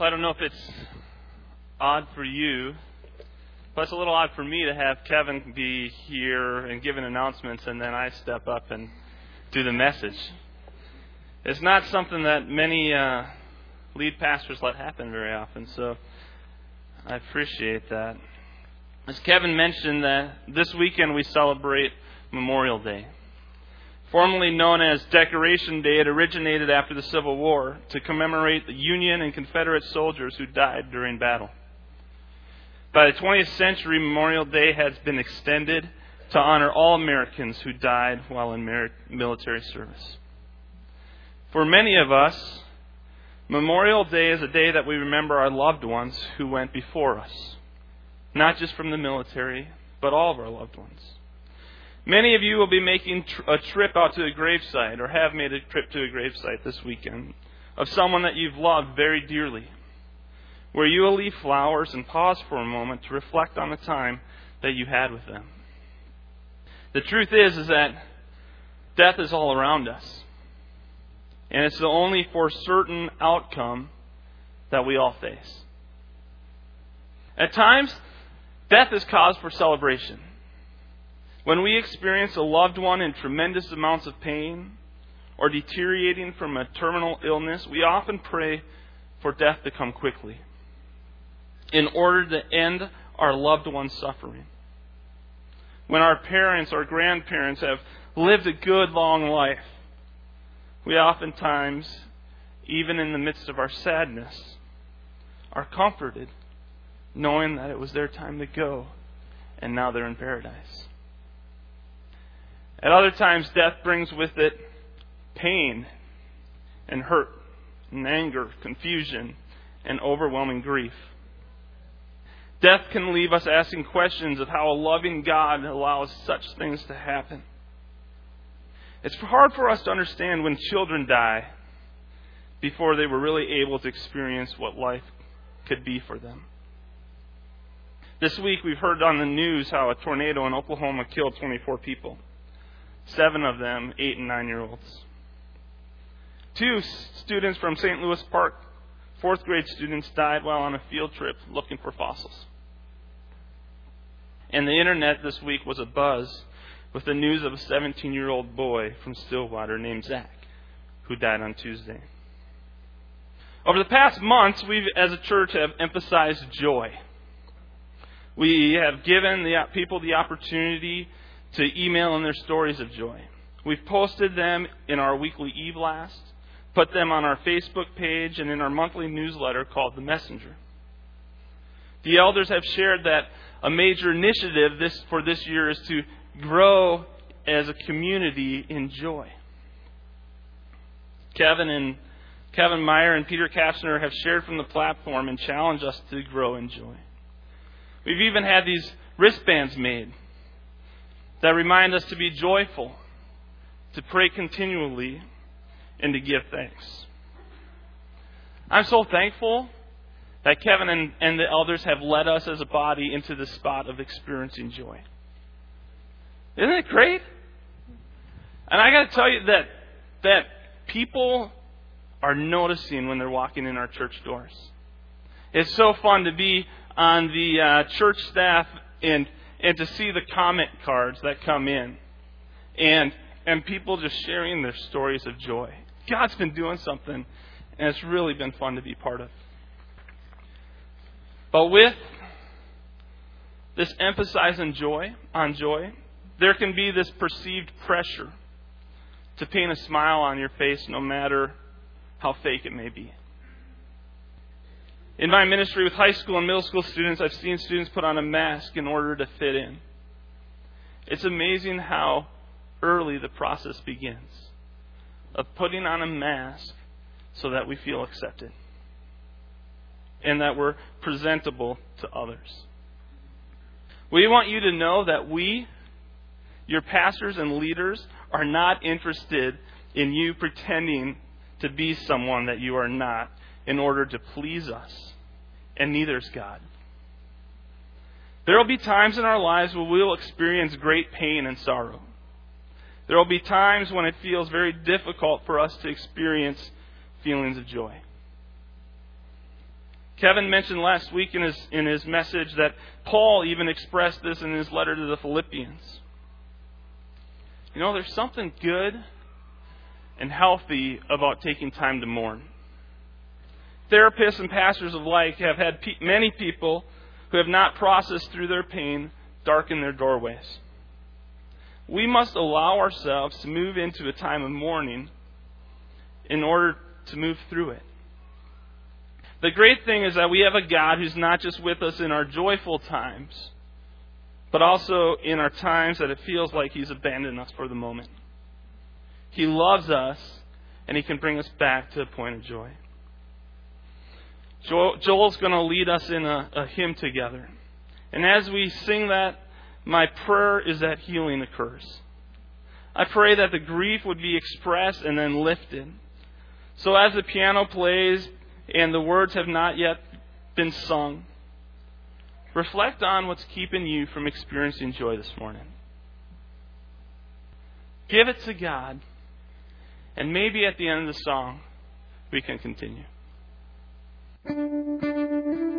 Well, I don't know if it's odd for you, but it's a little odd for me to have Kevin be here and give announcements and then I step up and do the message. It's not something that many uh, lead pastors let happen very often, so I appreciate that. As Kevin mentioned, that this weekend we celebrate Memorial Day. Formerly known as Decoration Day, it originated after the Civil War to commemorate the Union and Confederate soldiers who died during battle. By the 20th century, Memorial Day has been extended to honor all Americans who died while in military service. For many of us, Memorial Day is a day that we remember our loved ones who went before us, not just from the military, but all of our loved ones. Many of you will be making a trip out to a gravesite or have made a trip to a gravesite this weekend of someone that you've loved very dearly, where you will leave flowers and pause for a moment to reflect on the time that you had with them. The truth is is that death is all around us. And it's the only for certain outcome that we all face. At times, death is cause for celebration. When we experience a loved one in tremendous amounts of pain or deteriorating from a terminal illness, we often pray for death to come quickly in order to end our loved one's suffering. When our parents or grandparents have lived a good long life, we oftentimes, even in the midst of our sadness, are comforted knowing that it was their time to go and now they're in paradise. At other times, death brings with it pain and hurt and anger, confusion, and overwhelming grief. Death can leave us asking questions of how a loving God allows such things to happen. It's hard for us to understand when children die before they were really able to experience what life could be for them. This week, we've heard on the news how a tornado in Oklahoma killed 24 people seven of them eight and nine year olds. Two students from St. Louis Park, fourth grade students, died while on a field trip looking for fossils. And the internet this week was abuzz with the news of a 17 year old boy from Stillwater named Zach, who died on Tuesday. Over the past months, we as a church have emphasized joy. We have given the people the opportunity to email in their stories of joy. We've posted them in our weekly e blast, put them on our Facebook page, and in our monthly newsletter called The Messenger. The elders have shared that a major initiative this, for this year is to grow as a community in joy. Kevin and Kevin Meyer and Peter Kastner have shared from the platform and challenged us to grow in joy. We've even had these wristbands made that remind us to be joyful, to pray continually, and to give thanks. I'm so thankful that Kevin and, and the elders have led us as a body into the spot of experiencing joy. Isn't it great? And I got to tell you that that people are noticing when they're walking in our church doors. It's so fun to be on the uh, church staff and and to see the comment cards that come in and and people just sharing their stories of joy. God's been doing something and it's really been fun to be part of. But with this emphasizing joy on joy, there can be this perceived pressure to paint a smile on your face no matter how fake it may be. In my ministry with high school and middle school students, I've seen students put on a mask in order to fit in. It's amazing how early the process begins of putting on a mask so that we feel accepted and that we're presentable to others. We want you to know that we, your pastors and leaders, are not interested in you pretending to be someone that you are not in order to please us, and neither is God. There will be times in our lives where we will experience great pain and sorrow. There will be times when it feels very difficult for us to experience feelings of joy. Kevin mentioned last week in his, in his message that Paul even expressed this in his letter to the Philippians. You know, there's something good and healthy about taking time to mourn. Therapists and pastors of alike have had pe- many people who have not processed through their pain darken their doorways. We must allow ourselves to move into a time of mourning in order to move through it. The great thing is that we have a God who's not just with us in our joyful times, but also in our times that it feels like He's abandoned us for the moment. He loves us, and He can bring us back to a point of joy. Joel's going to lead us in a, a hymn together. And as we sing that, my prayer is that healing occurs. I pray that the grief would be expressed and then lifted. So as the piano plays, and the words have not yet been sung, reflect on what's keeping you from experiencing joy this morning. Give it to God, and maybe at the end of the song, we can continue. Thank you.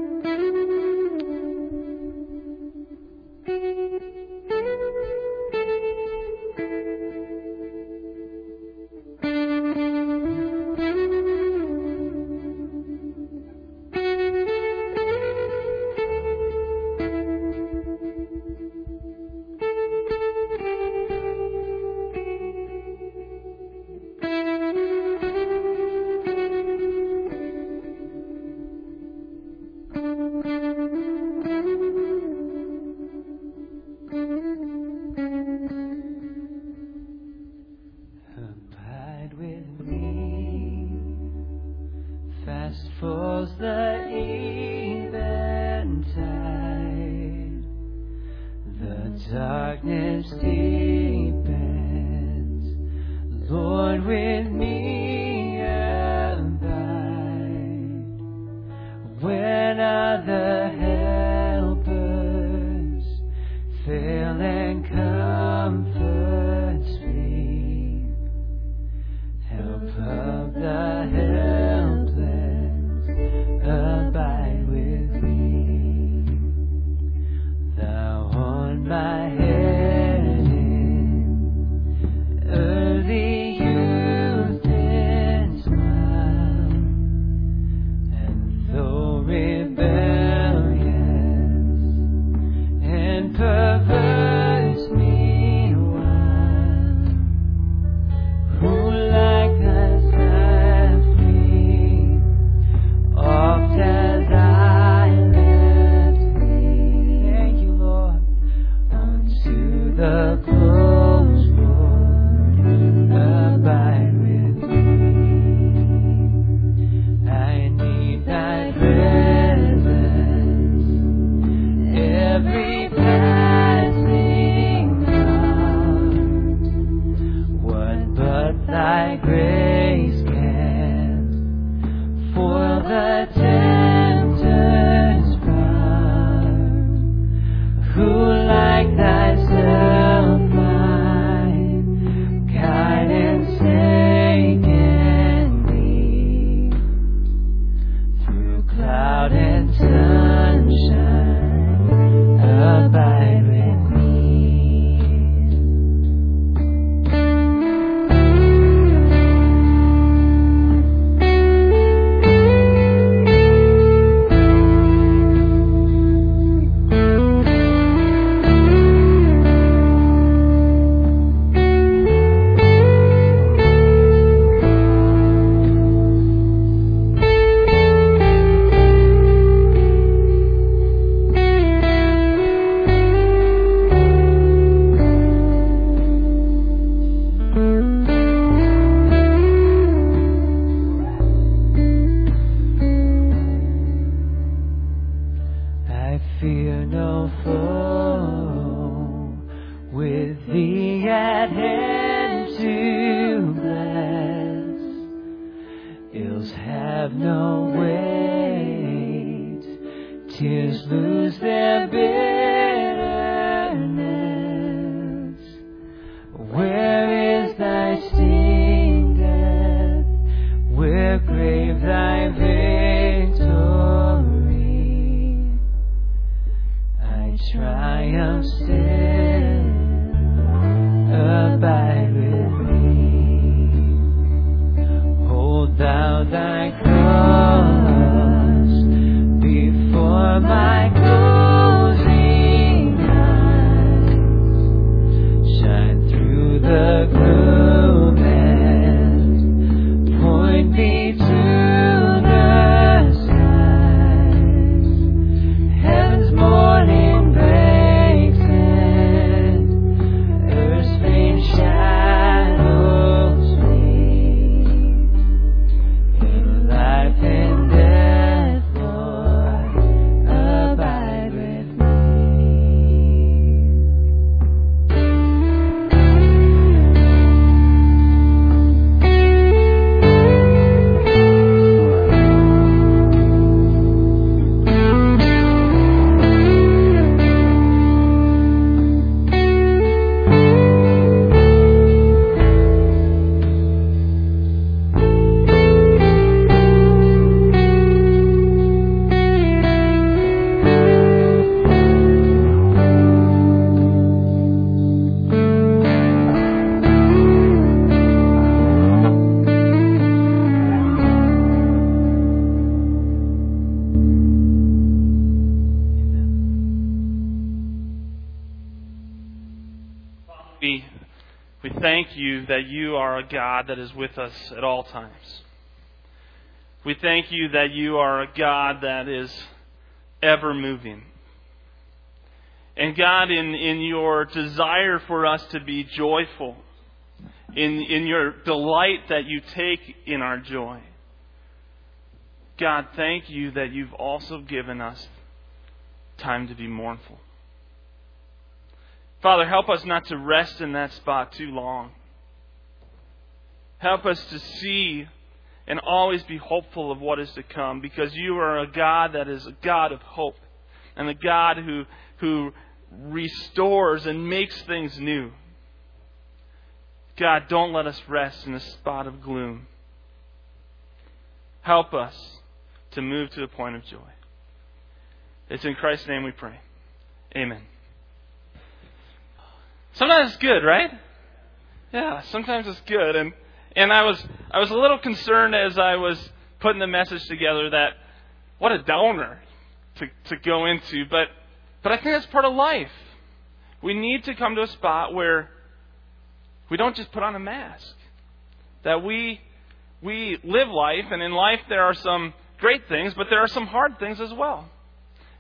Grave that you are a God that is with us at all times. We thank you that you are a God that is ever moving. And God, in, in your desire for us to be joyful, in, in your delight that you take in our joy, God, thank you that you've also given us time to be mournful. Father, help us not to rest in that spot too long. Help us to see and always be hopeful of what is to come because you are a God that is a God of hope and a God who, who restores and makes things new. God, don't let us rest in a spot of gloom. Help us to move to a point of joy. It's in Christ's name we pray. Amen. Sometimes it's good, right? Yeah, sometimes it's good. And and I was I was a little concerned as I was putting the message together that what a downer to to go into, but but I think that's part of life. We need to come to a spot where we don't just put on a mask. That we we live life and in life there are some great things, but there are some hard things as well.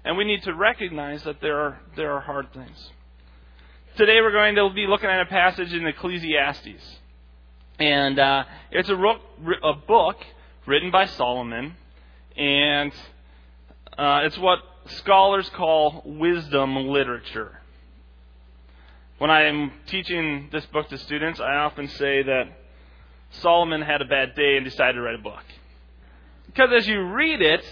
And we need to recognize that there are there are hard things. Today we're going to be looking at a passage in Ecclesiastes. And uh, it's a, ro- a book written by Solomon, and uh, it's what scholars call wisdom literature. When I am teaching this book to students, I often say that Solomon had a bad day and decided to write a book. Because as you read it,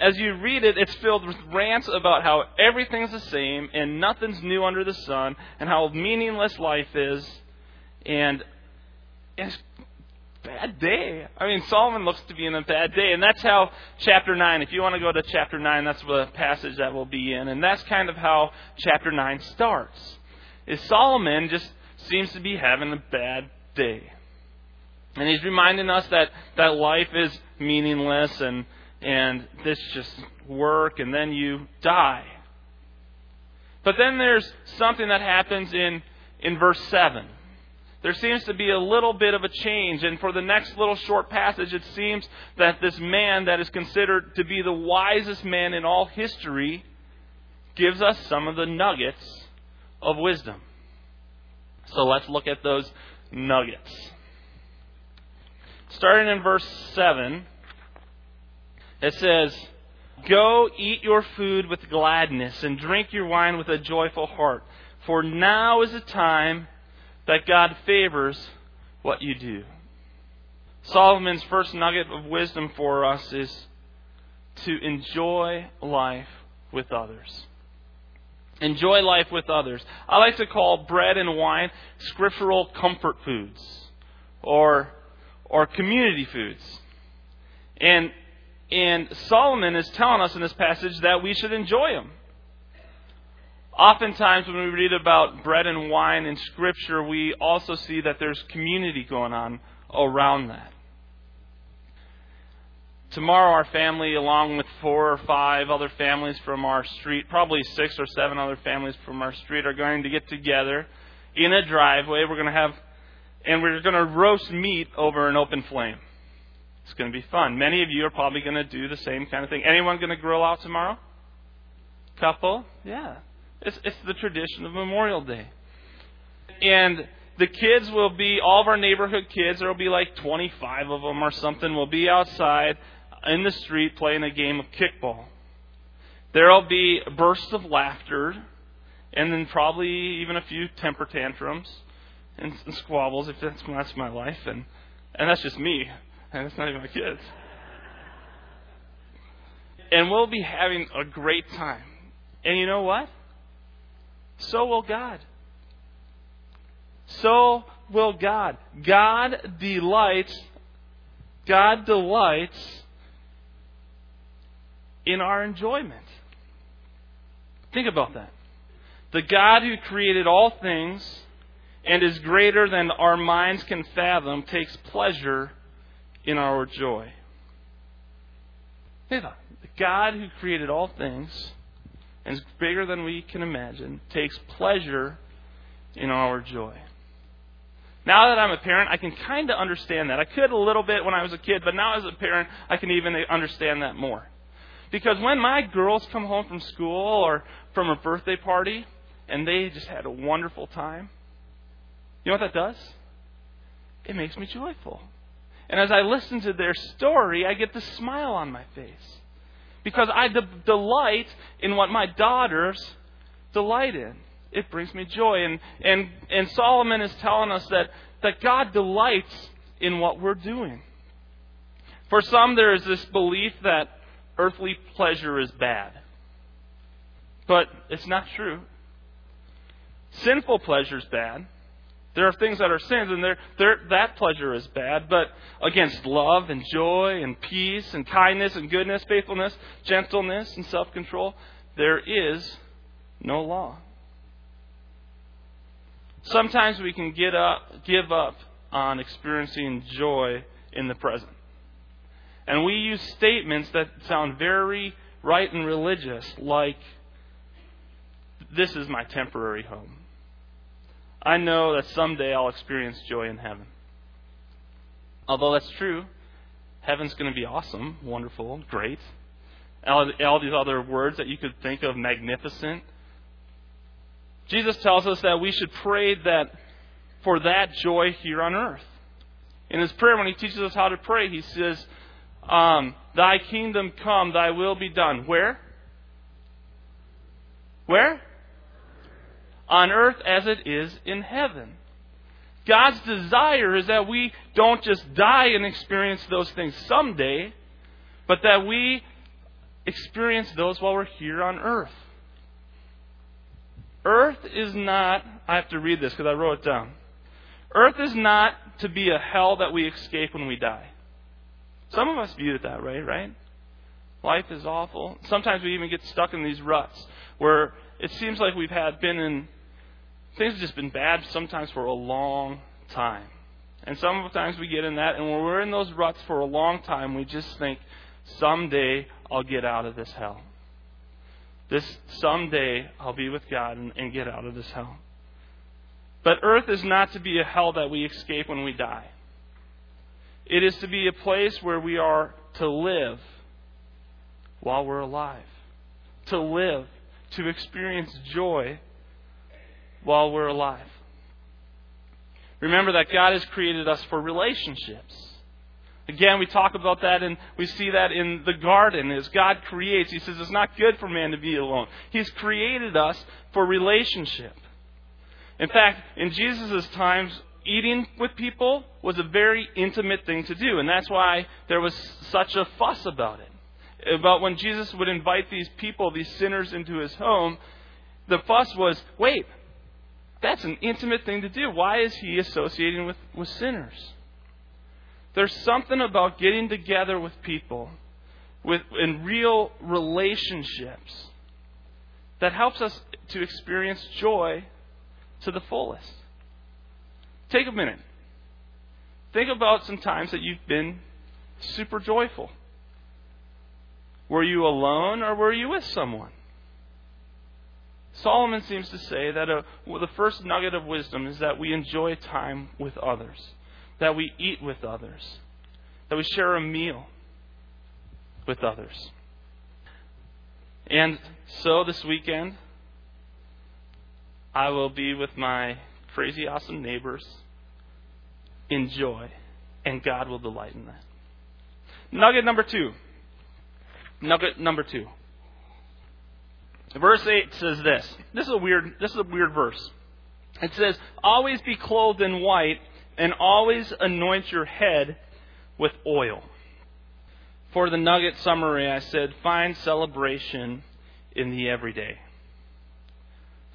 as you read it, it's filled with rants about how everything's the same and nothing's new under the sun and how meaningless life is. And it's bad day. I mean, Solomon looks to be in a bad day. And that's how chapter 9, if you want to go to chapter 9, that's the passage that we'll be in. And that's kind of how chapter 9 starts. Is Solomon just seems to be having a bad day. And he's reminding us that, that life is meaningless and and this just work, and then you die. But then there's something that happens in, in verse 7. There seems to be a little bit of a change, and for the next little short passage, it seems that this man that is considered to be the wisest man in all history gives us some of the nuggets of wisdom. So let's look at those nuggets. Starting in verse 7, it says, Go eat your food with gladness and drink your wine with a joyful heart, for now is the time that God favors what you do. Solomon's first nugget of wisdom for us is to enjoy life with others. Enjoy life with others. I like to call bread and wine scriptural comfort foods or, or community foods. And and Solomon is telling us in this passage that we should enjoy them. Oftentimes, when we read about bread and wine in Scripture, we also see that there's community going on around that. Tomorrow, our family, along with four or five other families from our street, probably six or seven other families from our street, are going to get together in a driveway. We're going to have, and we're going to roast meat over an open flame. It's going to be fun. Many of you are probably going to do the same kind of thing. Anyone going to grill out tomorrow? Couple? Yeah. It's, it's the tradition of Memorial Day. And the kids will be, all of our neighborhood kids, there will be like 25 of them or something, will be outside in the street playing a game of kickball. There will be bursts of laughter, and then probably even a few temper tantrums and, and squabbles, if that's, that's my life. And, and that's just me and it's not even my kids. And we'll be having a great time. And you know what? So will God. So will God. God delights God delights in our enjoyment. Think about that. The God who created all things and is greater than our minds can fathom takes pleasure in our joy. The God who created all things and is bigger than we can imagine takes pleasure in our joy. Now that I'm a parent, I can kind of understand that. I could a little bit when I was a kid, but now as a parent, I can even understand that more. Because when my girls come home from school or from a birthday party and they just had a wonderful time, you know what that does? It makes me joyful. And as I listen to their story, I get the smile on my face. Because I de- delight in what my daughters delight in it brings me joy. And, and, and Solomon is telling us that, that God delights in what we're doing. For some, there is this belief that earthly pleasure is bad. But it's not true. Sinful pleasure is bad. There are things that are sins, and they're, they're, that pleasure is bad. But against love and joy and peace and kindness and goodness, faithfulness, gentleness and self control, there is no law. Sometimes we can get up, give up on experiencing joy in the present. And we use statements that sound very right and religious, like, This is my temporary home. I know that someday I'll experience joy in heaven. Although that's true, heaven's going to be awesome, wonderful, great. All, all these other words that you could think of magnificent, Jesus tells us that we should pray that for that joy here on earth. In his prayer, when he teaches us how to pray, he says, um, Thy kingdom come, thy will be done. Where? Where? On earth as it is in heaven. God's desire is that we don't just die and experience those things someday, but that we experience those while we're here on earth. Earth is not, I have to read this because I wrote it down. Earth is not to be a hell that we escape when we die. Some of us view it that way, right? Life is awful. Sometimes we even get stuck in these ruts where it seems like we've had been in things have just been bad sometimes for a long time. And sometimes we get in that and when we're in those ruts for a long time we just think someday I'll get out of this hell. This someday I'll be with God and, and get out of this hell. But earth is not to be a hell that we escape when we die. It is to be a place where we are to live while we're alive. To live, to experience joy while we're alive. Remember that God has created us for relationships. Again, we talk about that and we see that in the garden as God creates. He says it's not good for man to be alone. He's created us for relationship. In fact, in Jesus' times, eating with people was a very intimate thing to do, and that's why there was such a fuss about it. About when Jesus would invite these people, these sinners, into his home, the fuss was wait, that's an intimate thing to do. Why is he associating with, with sinners? There's something about getting together with people with, in real relationships that helps us to experience joy to the fullest. Take a minute. Think about some times that you've been super joyful. Were you alone or were you with someone? Solomon seems to say that a, well, the first nugget of wisdom is that we enjoy time with others that we eat with others, that we share a meal with others. And so this weekend, I will be with my crazy awesome neighbors in joy, and God will delight in that. Nugget number two. Nugget number two. Verse 8 says this. This is a weird this is a weird verse. It says, Always be clothed in white and always anoint your head with oil. For the nugget summary, I said, find celebration in the everyday.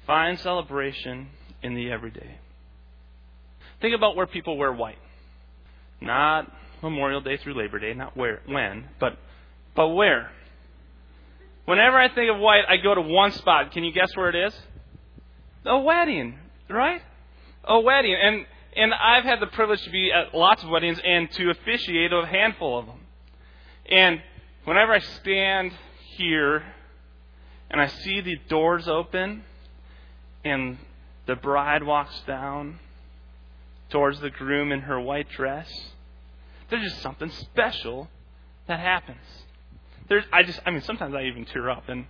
Find celebration in the everyday. Think about where people wear white. Not Memorial Day through Labor Day, not where, when, but, but where. Whenever I think of white, I go to one spot. Can you guess where it is? A wedding, right? A wedding. And and I've had the privilege to be at lots of weddings and to officiate a handful of them. And whenever I stand here and I see the doors open and the bride walks down towards the groom in her white dress. There's just something special that happens. There's, I just, I mean, sometimes I even tear up, and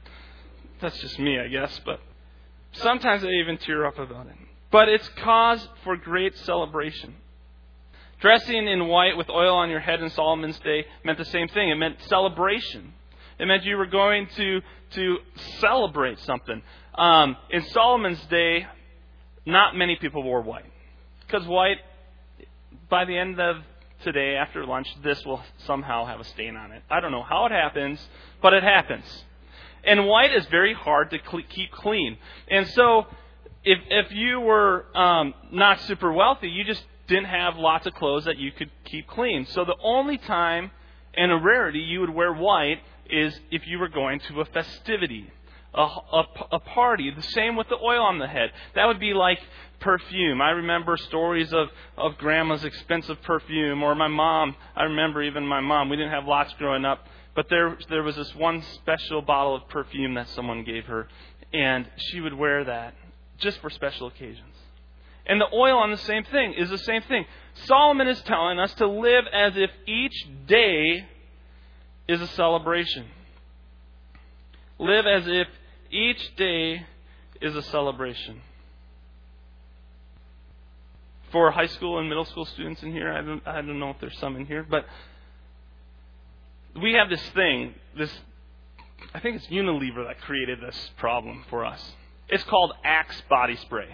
that's just me, I guess, but sometimes I even tear up about it. But it's cause for great celebration. Dressing in white with oil on your head in Solomon's day meant the same thing. It meant celebration. It meant you were going to to celebrate something. Um, in Solomon's day, not many people wore white because white, by the end of today after lunch, this will somehow have a stain on it. I don't know how it happens, but it happens. And white is very hard to cl- keep clean. And so, if if you were um, not super wealthy, you just didn't have lots of clothes that you could keep clean. So the only time and a rarity you would wear white is if you were going to a festivity, a, a, a, party. The same with the oil on the head. That would be like perfume. I remember stories of, of grandma's expensive perfume, or my mom. I remember even my mom. We didn't have lots growing up, but there, there was this one special bottle of perfume that someone gave her, and she would wear that just for special occasions. And the oil on the same thing is the same thing. Solomon is telling us to live as if each day is a celebration. Live as if each day is a celebration. For high school and middle school students in here, I don't, I don't know if there's some in here, but we have this thing, this, I think it's Unilever that created this problem for us. It's called Axe body spray.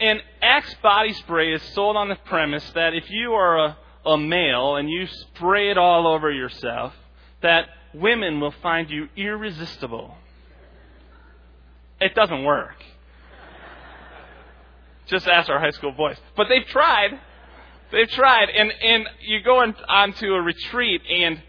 And Axe body spray is sold on the premise that if you are a, a male and you spray it all over yourself, that women will find you irresistible. It doesn't work. Just ask our high school boys. But they've tried. They've tried. And, and you go on, onto a retreat and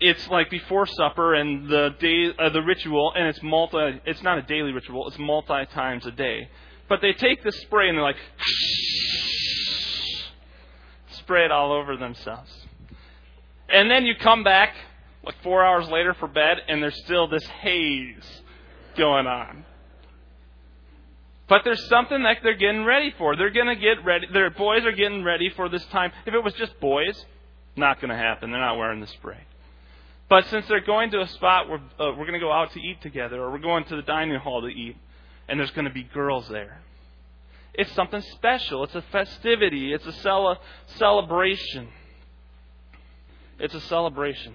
it's like before supper and the day, uh, the ritual, and it's multi, it's not a daily ritual, it's multi times a day. But they take the spray and they're like, spray it all over themselves. And then you come back like four hours later for bed, and there's still this haze going on. But there's something that they're getting ready for. They're going to get ready. Their boys are getting ready for this time. If it was just boys, not going to happen. They're not wearing the spray. But since they're going to a spot where uh, we're going to go out to eat together, or we're going to the dining hall to eat, and there's going to be girls there. It's something special. It's a festivity. It's a cele- celebration. It's a celebration.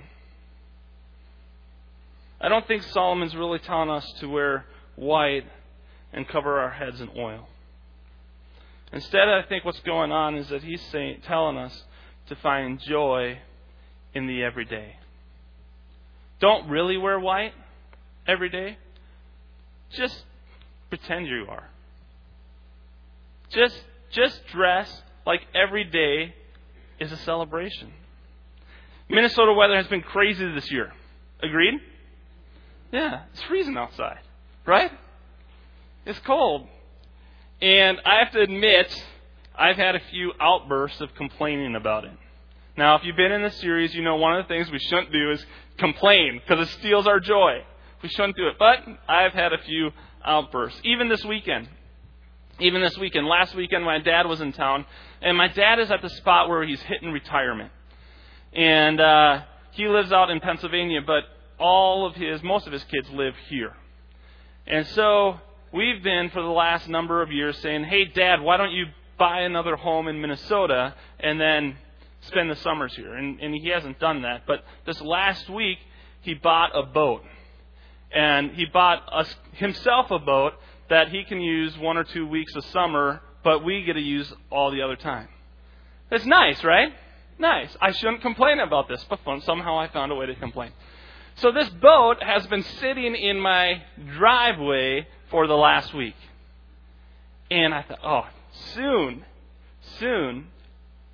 I don't think Solomon's really telling us to wear white and cover our heads in oil. Instead, I think what's going on is that he's saying, telling us to find joy in the everyday. Don't really wear white every day. Just pretend you are. Just just dress like every day is a celebration. Minnesota weather has been crazy this year. Agreed? Yeah, it's freezing outside, right? It's cold. And I have to admit, I've had a few outbursts of complaining about it. Now, if you've been in the series, you know one of the things we shouldn't do is complain because it steals our joy. We shouldn't do it. But I've had a few outbursts. Even this weekend. Even this weekend. Last weekend, my dad was in town, and my dad is at the spot where he's hitting retirement. And uh, he lives out in Pennsylvania, but all of his, most of his kids live here. And so we've been for the last number of years saying, hey, Dad, why don't you buy another home in Minnesota and then spend the summers here? And, and he hasn't done that. But this last week, he bought a boat. And he bought us, himself a boat that he can use one or two weeks of summer, but we get to use all the other time. It's nice, right? Nice. I shouldn't complain about this, but somehow I found a way to complain. So this boat has been sitting in my driveway for the last week. And I thought, oh, soon, soon,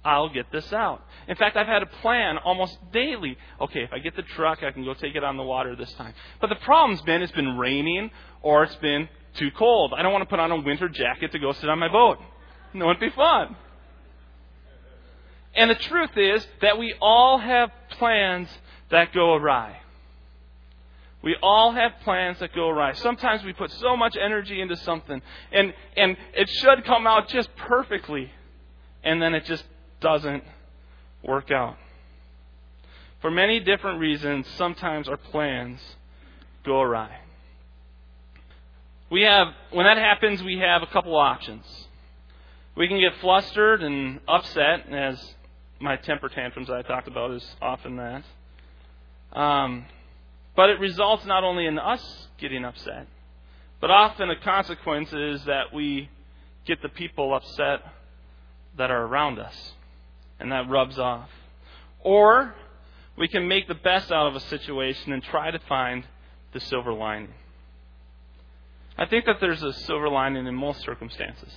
I'll get this out. In fact, I've had a plan almost daily. Okay, if I get the truck, I can go take it on the water this time. But the problem's been it's been raining or it's been too cold. I don't want to put on a winter jacket to go sit on my boat. No, It wouldn't be fun. And the truth is that we all have plans that go awry. We all have plans that go awry. Sometimes we put so much energy into something, and, and it should come out just perfectly. and then it just doesn't work out. For many different reasons, sometimes our plans go awry. We have, when that happens, we have a couple options. We can get flustered and upset, as my temper tantrums I talked about is often that. Um, but it results not only in us getting upset, but often a consequence is that we get the people upset that are around us, and that rubs off. Or we can make the best out of a situation and try to find the silver lining. I think that there's a silver lining in most circumstances.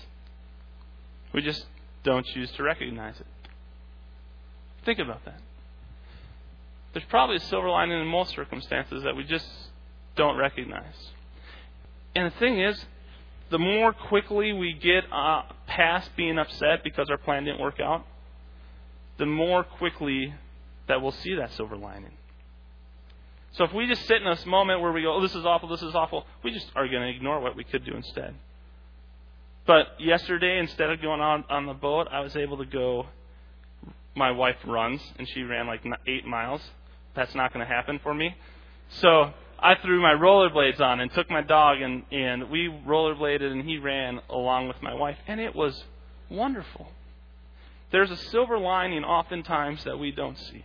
We just don't choose to recognize it. Think about that. There's probably a silver lining in most circumstances that we just don't recognize. And the thing is, the more quickly we get uh, past being upset because our plan didn't work out, the more quickly that we'll see that silver lining. So if we just sit in this moment where we go, oh, this is awful, this is awful, we just are going to ignore what we could do instead. But yesterday, instead of going on on the boat, I was able to go. My wife runs, and she ran like eight miles. That's not going to happen for me. So I threw my rollerblades on and took my dog, and and we rollerbladed, and he ran along with my wife, and it was wonderful. There's a silver lining oftentimes that we don't see.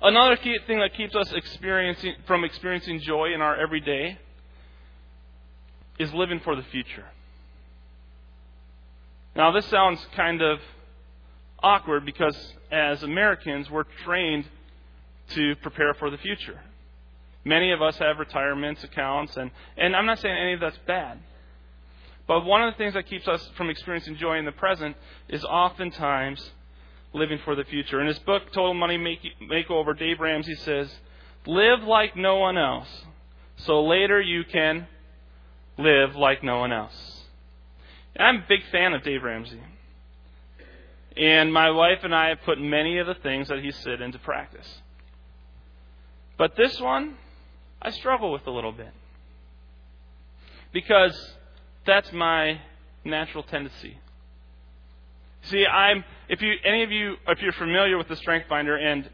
Another key thing that keeps us experiencing, from experiencing joy in our everyday is living for the future. Now, this sounds kind of awkward because as Americans, we're trained to prepare for the future. Many of us have retirement accounts, and, and I'm not saying any of that's bad. But one of the things that keeps us from experiencing joy in the present is oftentimes living for the future. In his book, Total Money Makeover, Dave Ramsey says, Live like no one else, so later you can live like no one else. And I'm a big fan of Dave Ramsey. And my wife and I have put many of the things that he said into practice. But this one, I struggle with a little bit. Because that's my natural tendency. See, I'm if you any of you if you're familiar with the Strength Finder, and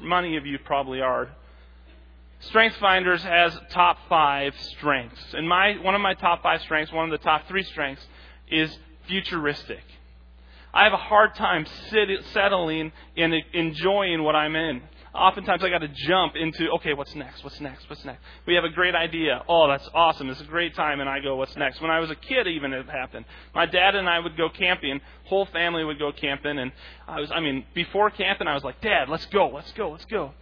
many of you probably are, Strength Finders has top five strengths, and my one of my top five strengths, one of the top three strengths, is futuristic. I have a hard time sit, settling and enjoying what I'm in oftentimes I got to jump into, okay, what's next? What's next? What's next? We have a great idea. Oh, that's awesome. It's a great time. And I go, what's next? When I was a kid, even it happened. My dad and I would go camping. Whole family would go camping. And I was, I mean, before camping, I was like, Dad, let's go, let's go, let's go.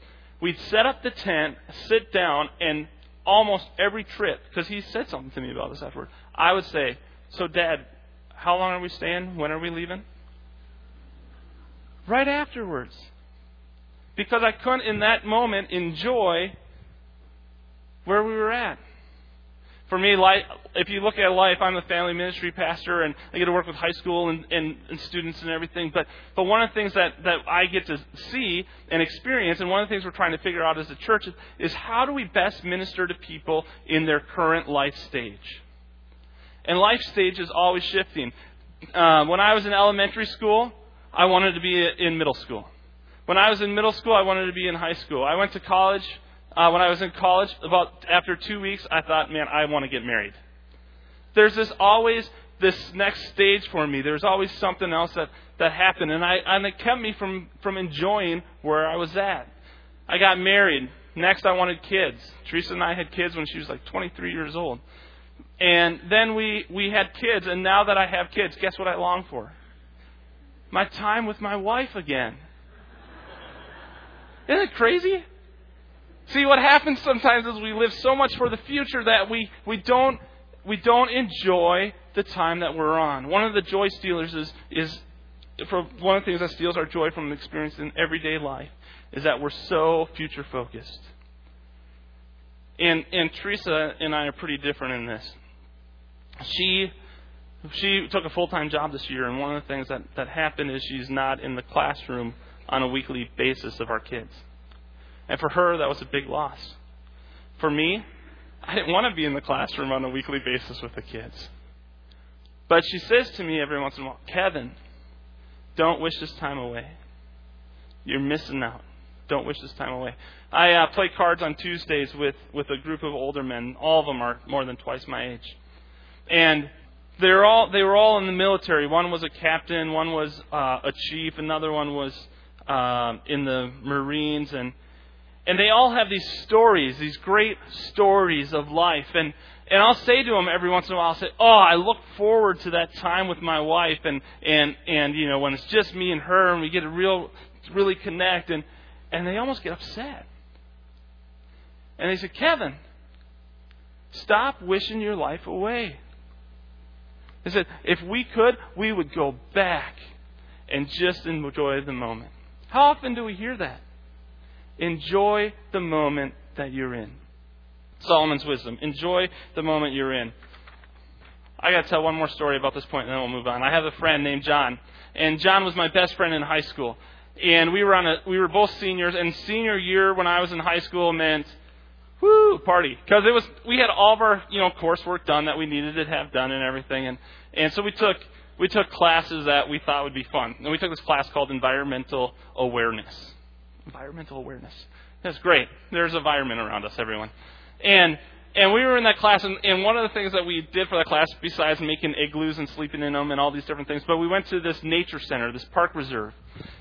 We'd set up the tent, sit down, and almost every trip, because he said something to me about this afterward, I would say, so Dad, how long are we staying? When are we leaving? Right afterwards because I couldn't, in that moment, enjoy where we were at. For me, life, if you look at life, I'm a family ministry pastor, and I get to work with high school and, and, and students and everything. But, but one of the things that, that I get to see and experience, and one of the things we're trying to figure out as a church, is, is how do we best minister to people in their current life stage? And life stage is always shifting. Uh, when I was in elementary school, I wanted to be in middle school. When I was in middle school, I wanted to be in high school. I went to college. Uh, when I was in college, about after two weeks, I thought, man, I want to get married. There's this always this next stage for me. There's always something else that, that happened, and I and it kept me from from enjoying where I was at. I got married. Next, I wanted kids. Teresa and I had kids when she was like 23 years old, and then we we had kids. And now that I have kids, guess what I long for? My time with my wife again. Isn't it crazy? See, what happens sometimes is we live so much for the future that we, we don't we don't enjoy the time that we're on. One of the joy stealers is is one of the things that steals our joy from experience in everyday life is that we're so future focused. And and Teresa and I are pretty different in this. She she took a full time job this year, and one of the things that, that happened is she's not in the classroom on a weekly basis of our kids. And for her, that was a big loss. For me, I didn't want to be in the classroom on a weekly basis with the kids. But she says to me every once in a while, Kevin, Don't wish this time away. You're missing out. Don't wish this time away. I uh, play cards on Tuesdays with, with a group of older men. All of them are more than twice my age. And they're all they were all in the military. One was a captain, one was uh, a chief, another one was uh, in the Marines, and and they all have these stories, these great stories of life. And and I'll say to them every once in a while, I'll say, "Oh, I look forward to that time with my wife, and and and you know when it's just me and her, and we get to real really connect." And and they almost get upset. And they say, "Kevin, stop wishing your life away." They said, if we could, we would go back and just enjoy the moment. How often do we hear that? Enjoy the moment that you're in. Solomon's wisdom. Enjoy the moment you're in. I got to tell one more story about this point, and then we'll move on. I have a friend named John, and John was my best friend in high school. And we were on a, we were both seniors, and senior year when I was in high school meant woo party because it was we had all of our you know coursework done that we needed to have done and everything and and so we took we took classes that we thought would be fun. And we took this class called environmental awareness. Environmental awareness. That's great. There's environment around us everyone. And and we were in that class, and, and one of the things that we did for that class, besides making igloos and sleeping in them and all these different things, but we went to this nature center, this park reserve.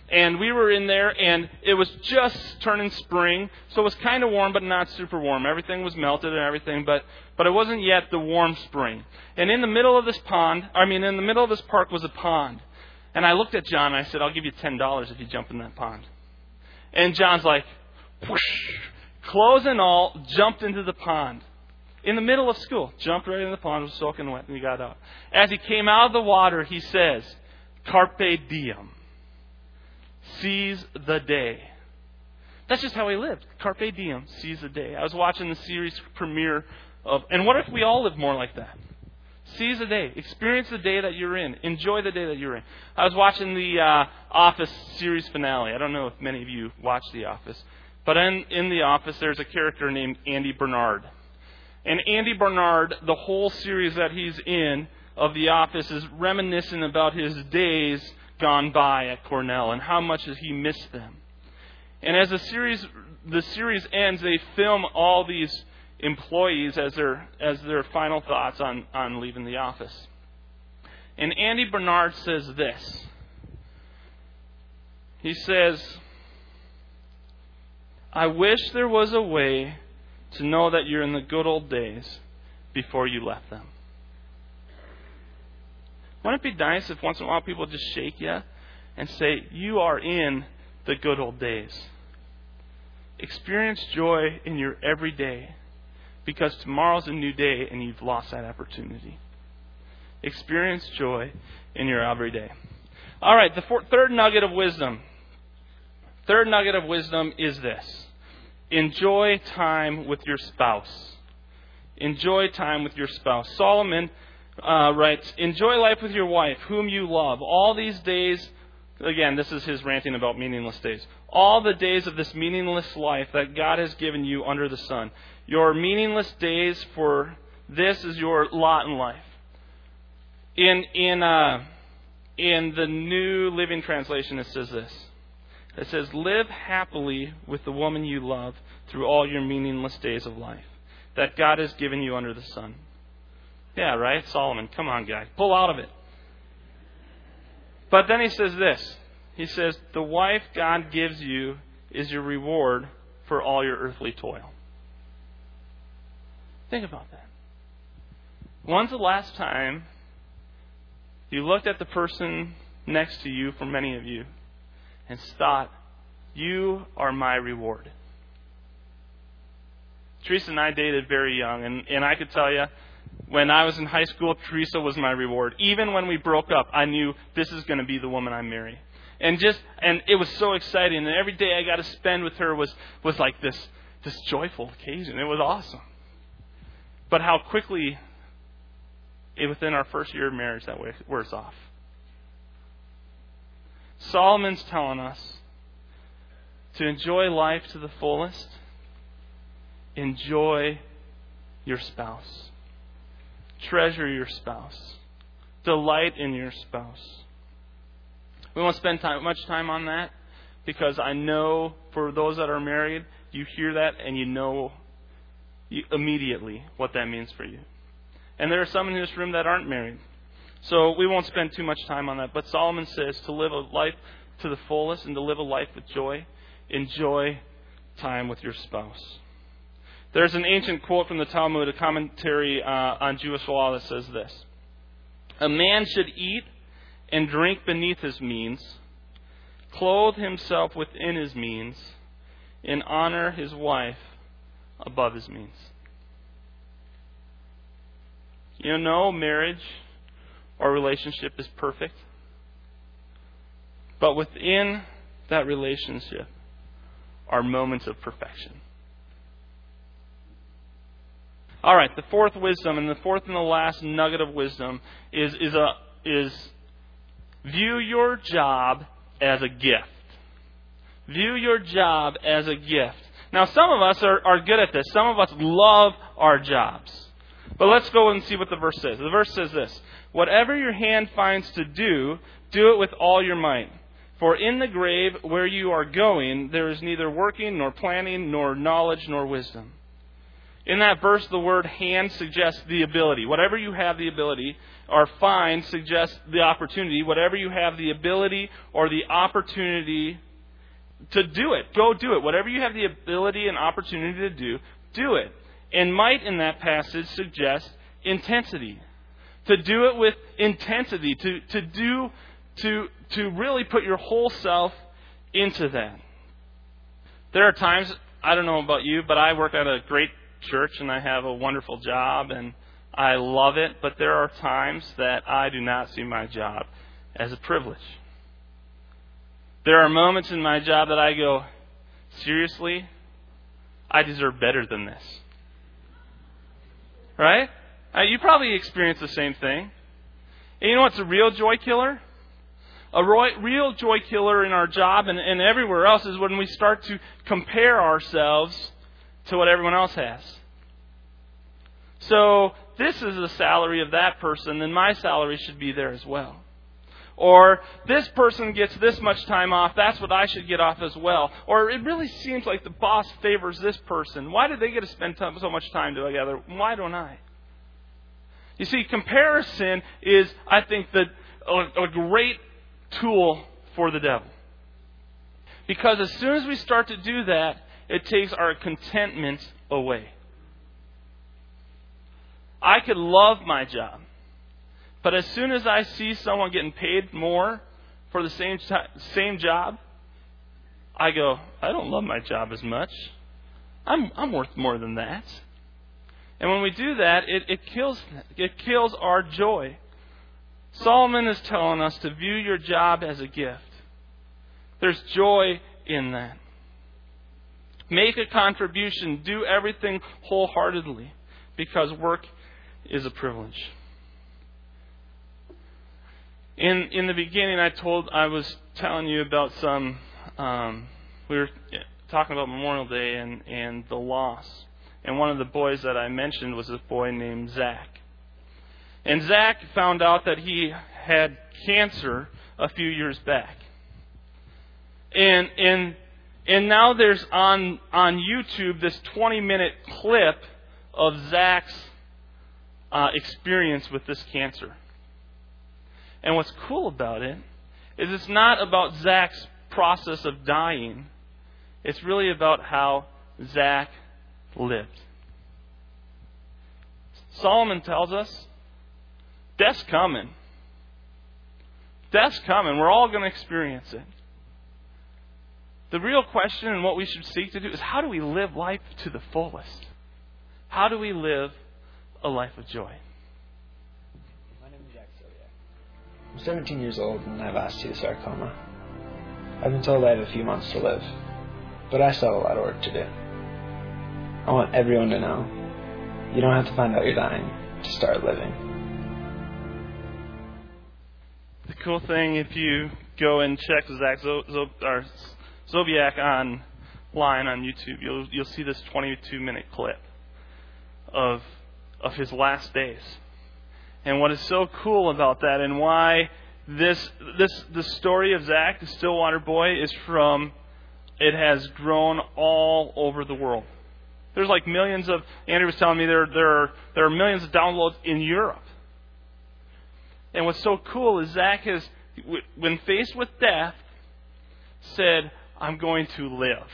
And we were in there, and it was just turning spring, so it was kind of warm, but not super warm. Everything was melted and everything, but, but it wasn't yet the warm spring. And in the middle of this pond, I mean, in the middle of this park was a pond. And I looked at John, and I said, I'll give you $10 if you jump in that pond. And John's like, whoosh, clothes and all, jumped into the pond in the middle of school, jumped right in the pond, was soaking wet, and he got out. As he came out of the water, he says, Carpe diem. Seize the day. That's just how he lived. Carpe diem, seize the day. I was watching the series premiere of, and what if we all lived more like that? Seize the day. Experience the day that you're in. Enjoy the day that you're in. I was watching the uh, Office series finale. I don't know if many of you watch The Office. But in, in The Office, there's a character named Andy Bernard. And Andy Bernard, the whole series that he's in of The Office, is reminiscent about his days gone by at Cornell and how much he missed them. And as the series the series ends, they film all these employees as their as their final thoughts on, on leaving the office. And Andy Bernard says this. He says, I wish there was a way to know that you're in the good old days before you left them. Wouldn't it be nice if once in a while people just shake you and say, You are in the good old days? Experience joy in your everyday because tomorrow's a new day and you've lost that opportunity. Experience joy in your everyday. All right, the fourth, third nugget of wisdom. Third nugget of wisdom is this enjoy time with your spouse. Enjoy time with your spouse. Solomon uh, writes, Enjoy life with your wife, whom you love. All these days, again, this is his ranting about meaningless days. All the days of this meaningless life that God has given you under the sun. Your meaningless days for this is your lot in life. In, in, uh, in the New Living Translation, it says this. It says, Live happily with the woman you love through all your meaningless days of life that God has given you under the sun. Yeah, right? Solomon, come on, guy. Pull out of it. But then he says this He says, The wife God gives you is your reward for all your earthly toil. Think about that. When's the last time you looked at the person next to you, for many of you, and thought, You are my reward? Teresa and I dated very young, and, and I could tell you, when I was in high school, Teresa was my reward. Even when we broke up, I knew this is going to be the woman I marry. And just and it was so exciting, and every day I got to spend with her was was like this this joyful occasion. It was awesome. But how quickly, it, within our first year of marriage, that wears off. Solomon's telling us to enjoy life to the fullest. Enjoy your spouse. Treasure your spouse. Delight in your spouse. We won't spend time, much time on that because I know for those that are married, you hear that and you know immediately what that means for you. And there are some in this room that aren't married. So we won't spend too much time on that. But Solomon says to live a life to the fullest and to live a life with joy, enjoy time with your spouse. There's an ancient quote from the Talmud, a commentary uh, on Jewish law that says this A man should eat and drink beneath his means, clothe himself within his means, and honor his wife above his means. You know, marriage or relationship is perfect. But within that relationship are moments of perfection. All right, the fourth wisdom, and the fourth and the last nugget of wisdom is, is, a, is view your job as a gift. View your job as a gift. Now, some of us are, are good at this. Some of us love our jobs. But let's go and see what the verse says. The verse says this Whatever your hand finds to do, do it with all your might. For in the grave where you are going, there is neither working, nor planning, nor knowledge, nor wisdom. In that verse, the word hand suggests the ability. Whatever you have the ability, or find suggests the opportunity. Whatever you have the ability or the opportunity to do it, go do it. Whatever you have the ability and opportunity to do, do it. And might in that passage suggest intensity. To do it with intensity, to, to do to to really put your whole self into that. There are times I don't know about you, but I work at a great church and I have a wonderful job and I love it, but there are times that I do not see my job as a privilege. There are moments in my job that I go, seriously, I deserve better than this. Right? Uh, you probably experience the same thing. And you know what's a real joy killer? A real joy killer in our job and, and everywhere else is when we start to compare ourselves to what everyone else has. So, this is the salary of that person, then my salary should be there as well. Or this person gets this much time off, that's what I should get off as well. Or it really seems like the boss favors this person. Why do they get to spend so much time together? Why don't I? You see, comparison is, I think, the, a, a great tool for the devil. Because as soon as we start to do that, it takes our contentment away. I could love my job, but as soon as I see someone getting paid more for the same same job, I go, I don't love my job as much. I'm I'm worth more than that. And when we do that, it, it kills it kills our joy. Solomon is telling us to view your job as a gift. There's joy in that. Make a contribution. Do everything wholeheartedly because work is a privilege. In in the beginning, I told I was telling you about some. Um, we were talking about Memorial Day and and the loss, and one of the boys that I mentioned was a boy named Zach. And Zach found out that he had cancer a few years back. And and and now there's on on YouTube this 20 minute clip of Zach's uh, experience with this cancer. And what's cool about it is it's not about Zach's process of dying. It's really about how Zach lived. Solomon tells us Death's coming. Death's coming. We're all going to experience it. The real question and what we should seek to do is how do we live life to the fullest? How do we live a life of joy? My name is Jack I'm 17 years old and I have osteosarcoma. I've been told I have a few months to live, but I still have a lot of work to do. I want everyone to know you don't have to find out you're dying to start living. The cool thing, if you go and check Zach or Sobiech online on YouTube, you'll you'll see this 22 minute clip of of his last days. And what is so cool about that, and why this this the story of Zach, the Stillwater boy, is from it has grown all over the world. There's like millions of Andrew was telling me there there are there are millions of downloads in Europe. And what's so cool is Zach has when faced with death said, I'm going to live.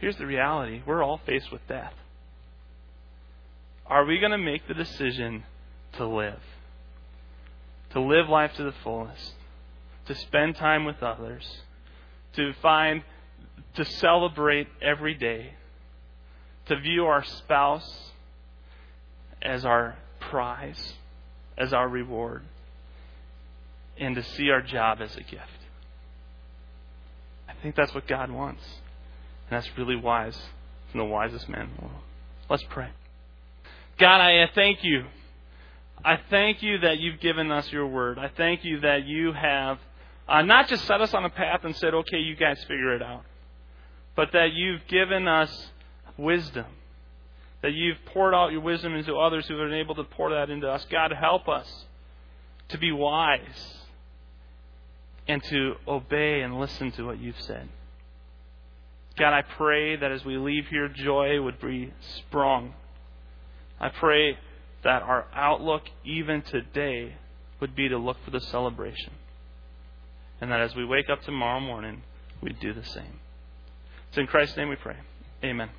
Here's the reality we're all faced with death. Are we going to make the decision to live? To live life to the fullest, to spend time with others, to find, to celebrate every day, to view our spouse as our prize, as our reward, and to see our job as a gift. I think that's what God wants. And that's really wise from the wisest man in the world. Let's pray. God, I thank you. I thank you that you've given us your word. I thank you that you have uh, not just set us on a path and said, okay, you guys figure it out, but that you've given us wisdom. That you've poured out your wisdom into others who have been able to pour that into us. God, help us to be wise and to obey and listen to what you've said. God, I pray that as we leave here, joy would be sprung. I pray that our outlook, even today, would be to look for the celebration. And that as we wake up tomorrow morning, we'd do the same. It's in Christ's name we pray. Amen.